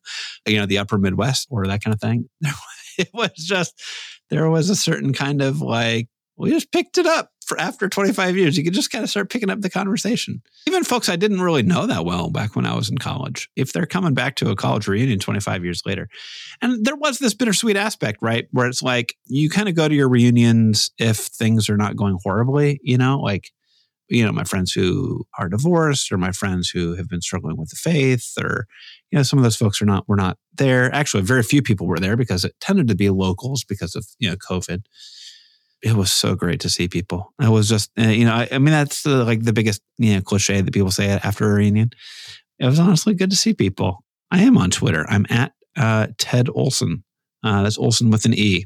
C: you know, the upper Midwest or that kind of thing. (laughs) (laughs) It was just there was a certain kind of like we just picked it up for after 25 years. You could just kind of start picking up the conversation. Even folks I didn't really know that well back when I was in college, if they're coming back to a college reunion 25 years later. And there was this bittersweet aspect, right? Where it's like you kind of go to your reunions if things are not going horribly, you know, like, you know, my friends who are divorced or my friends who have been struggling with the faith or, you know, some of those folks are not, were not there. Actually, very few people were there because it tended to be locals because of, you know, COVID it was so great to see people. It was just, uh, you know, I, I mean, that's the, like the biggest, you know, cliche that people say after a reunion. It was honestly good to see people. I am on Twitter. I'm at uh, Ted Olsen. Uh, that's Olsen with an E.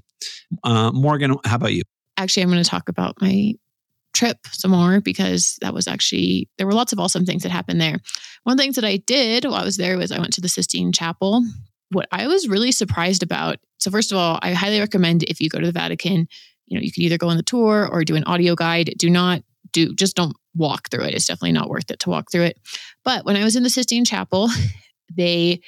C: Uh, Morgan, how about you?
B: Actually, I'm going to talk about my trip some more because that was actually, there were lots of awesome things that happened there. One of the things that I did while I was there was I went to the Sistine Chapel. What I was really surprised about, so first of all, I highly recommend if you go to the Vatican, you know, you can either go on the tour or do an audio guide. Do not do, just don't walk through it. It's definitely not worth it to walk through it. But when I was in the Sistine Chapel, (laughs) they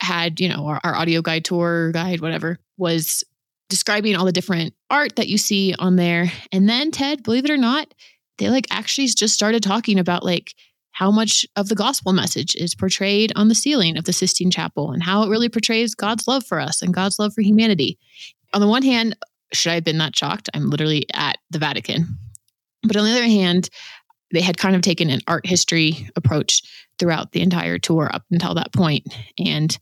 B: had, you know, our, our audio guide, tour guide, whatever, was describing all the different art that you see on there. And then, Ted, believe it or not, they like actually just started talking about like how much of the gospel message is portrayed on the ceiling of the Sistine Chapel and how it really portrays God's love for us and God's love for humanity. On the one hand, should I have been that shocked? I'm literally at the Vatican. But on the other hand, they had kind of taken an art history approach throughout the entire tour up until that point. And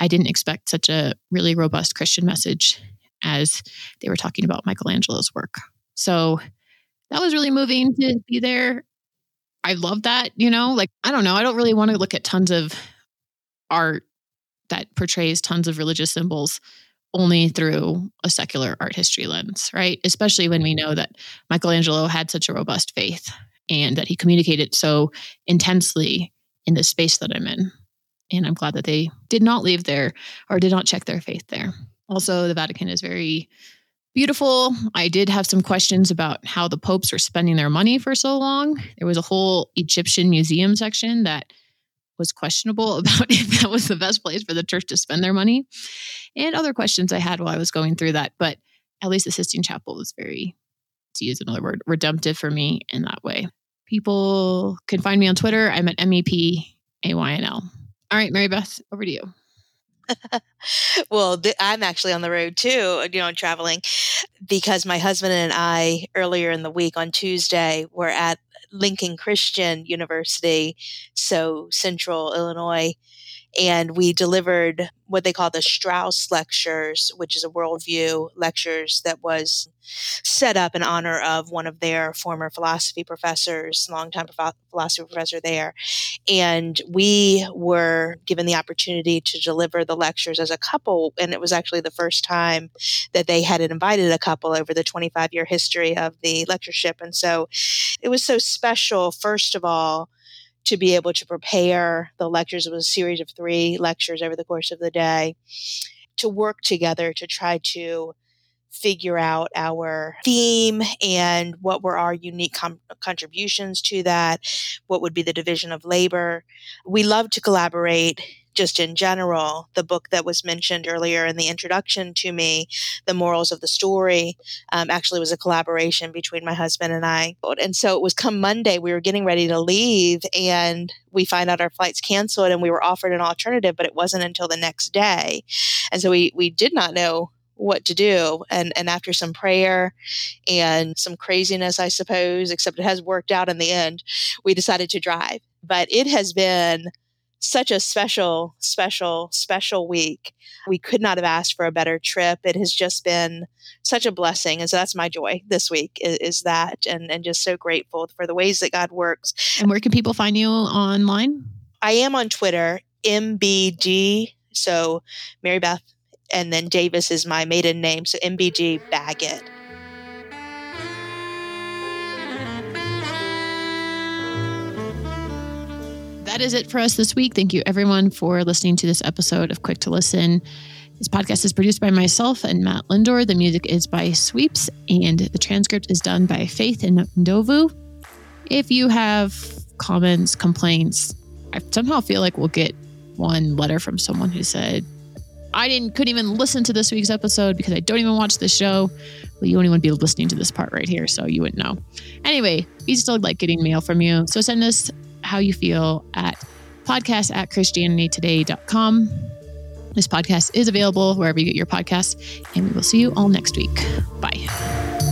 B: I didn't expect such a really robust Christian message as they were talking about Michelangelo's work. So that was really moving to be there. I love that, you know, like, I don't know, I don't really want to look at tons of art that portrays tons of religious symbols only through a secular art history lens, right? Especially when we know that Michelangelo had such a robust faith and that he communicated so intensely in the space that I'm in. And I'm glad that they did not leave there or did not check their faith there. Also, the Vatican is very beautiful. I did have some questions about how the popes were spending their money for so long. There was a whole Egyptian museum section that was questionable (laughs) about if that was the best place for the church to spend their money and other questions I had while I was going through that. But at least the Sistine Chapel was very, to use another word, redemptive for me in that way. People can find me on Twitter. I'm at MEP-AYNL. All right, Marybeth, over to you. (laughs)
D: well, th- I'm actually on the road too, uh, you know, traveling because my husband and I earlier in the week on Tuesday were at Lincoln Christian University, so Central Illinois, and we delivered what they call the Strauss Lectures, which is a worldview lectures that was set up in honor of one of their former philosophy professors, longtime philosophy professor there. And we were given the opportunity to deliver the lectures as a couple. And it was actually the first time that they had invited a couple over the 25 year history of the lectureship. And so it was so special, first of all, to be able to prepare the lectures. It was a series of three lectures over the course of the day to work together to try to figure out our theme and what were our unique com- contributions to that, what would be the division of labor. We love to collaborate just in general, the book that was mentioned earlier in the introduction to me, The Morals of the Story, um, actually was a collaboration between my husband and I. And so it was come Monday, we were getting ready to leave, and we find out our flight's canceled, and we were offered an alternative, but it wasn't until the next day. And so we, we did not know what to do. And, and after some prayer and some craziness, I suppose, except it has worked out in the end, we decided to drive. But it has been such a special, special, special week. We could not have asked for a better trip. It has just been such a blessing. And so that's my joy this week is, is, that and, and just so grateful for the ways that God works.
B: And where can people find you online?
D: I am on Twitter, MBG. So Marybeth and then Davis is my maiden name. So MBG Baggett.
B: That is it for us this week. Thank you, everyone, for listening to this episode of Quick to Listen. This podcast is produced by myself and Matt Linder. The music is by Sweeps, and the transcript is done by Faith and Ndovu. If you have comments, complaints, I somehow feel like we'll get one letter from someone who said, I didn't couldn't even listen to this week's episode because I don't even watch the show. Well, you want to be listening to this part right here, so you wouldn't know. Anyway, we still like getting mail from you. So send us how you feel at podcast at christianitytoday.com. This podcast is available wherever you get your podcasts, and we will see you all next week. Bye.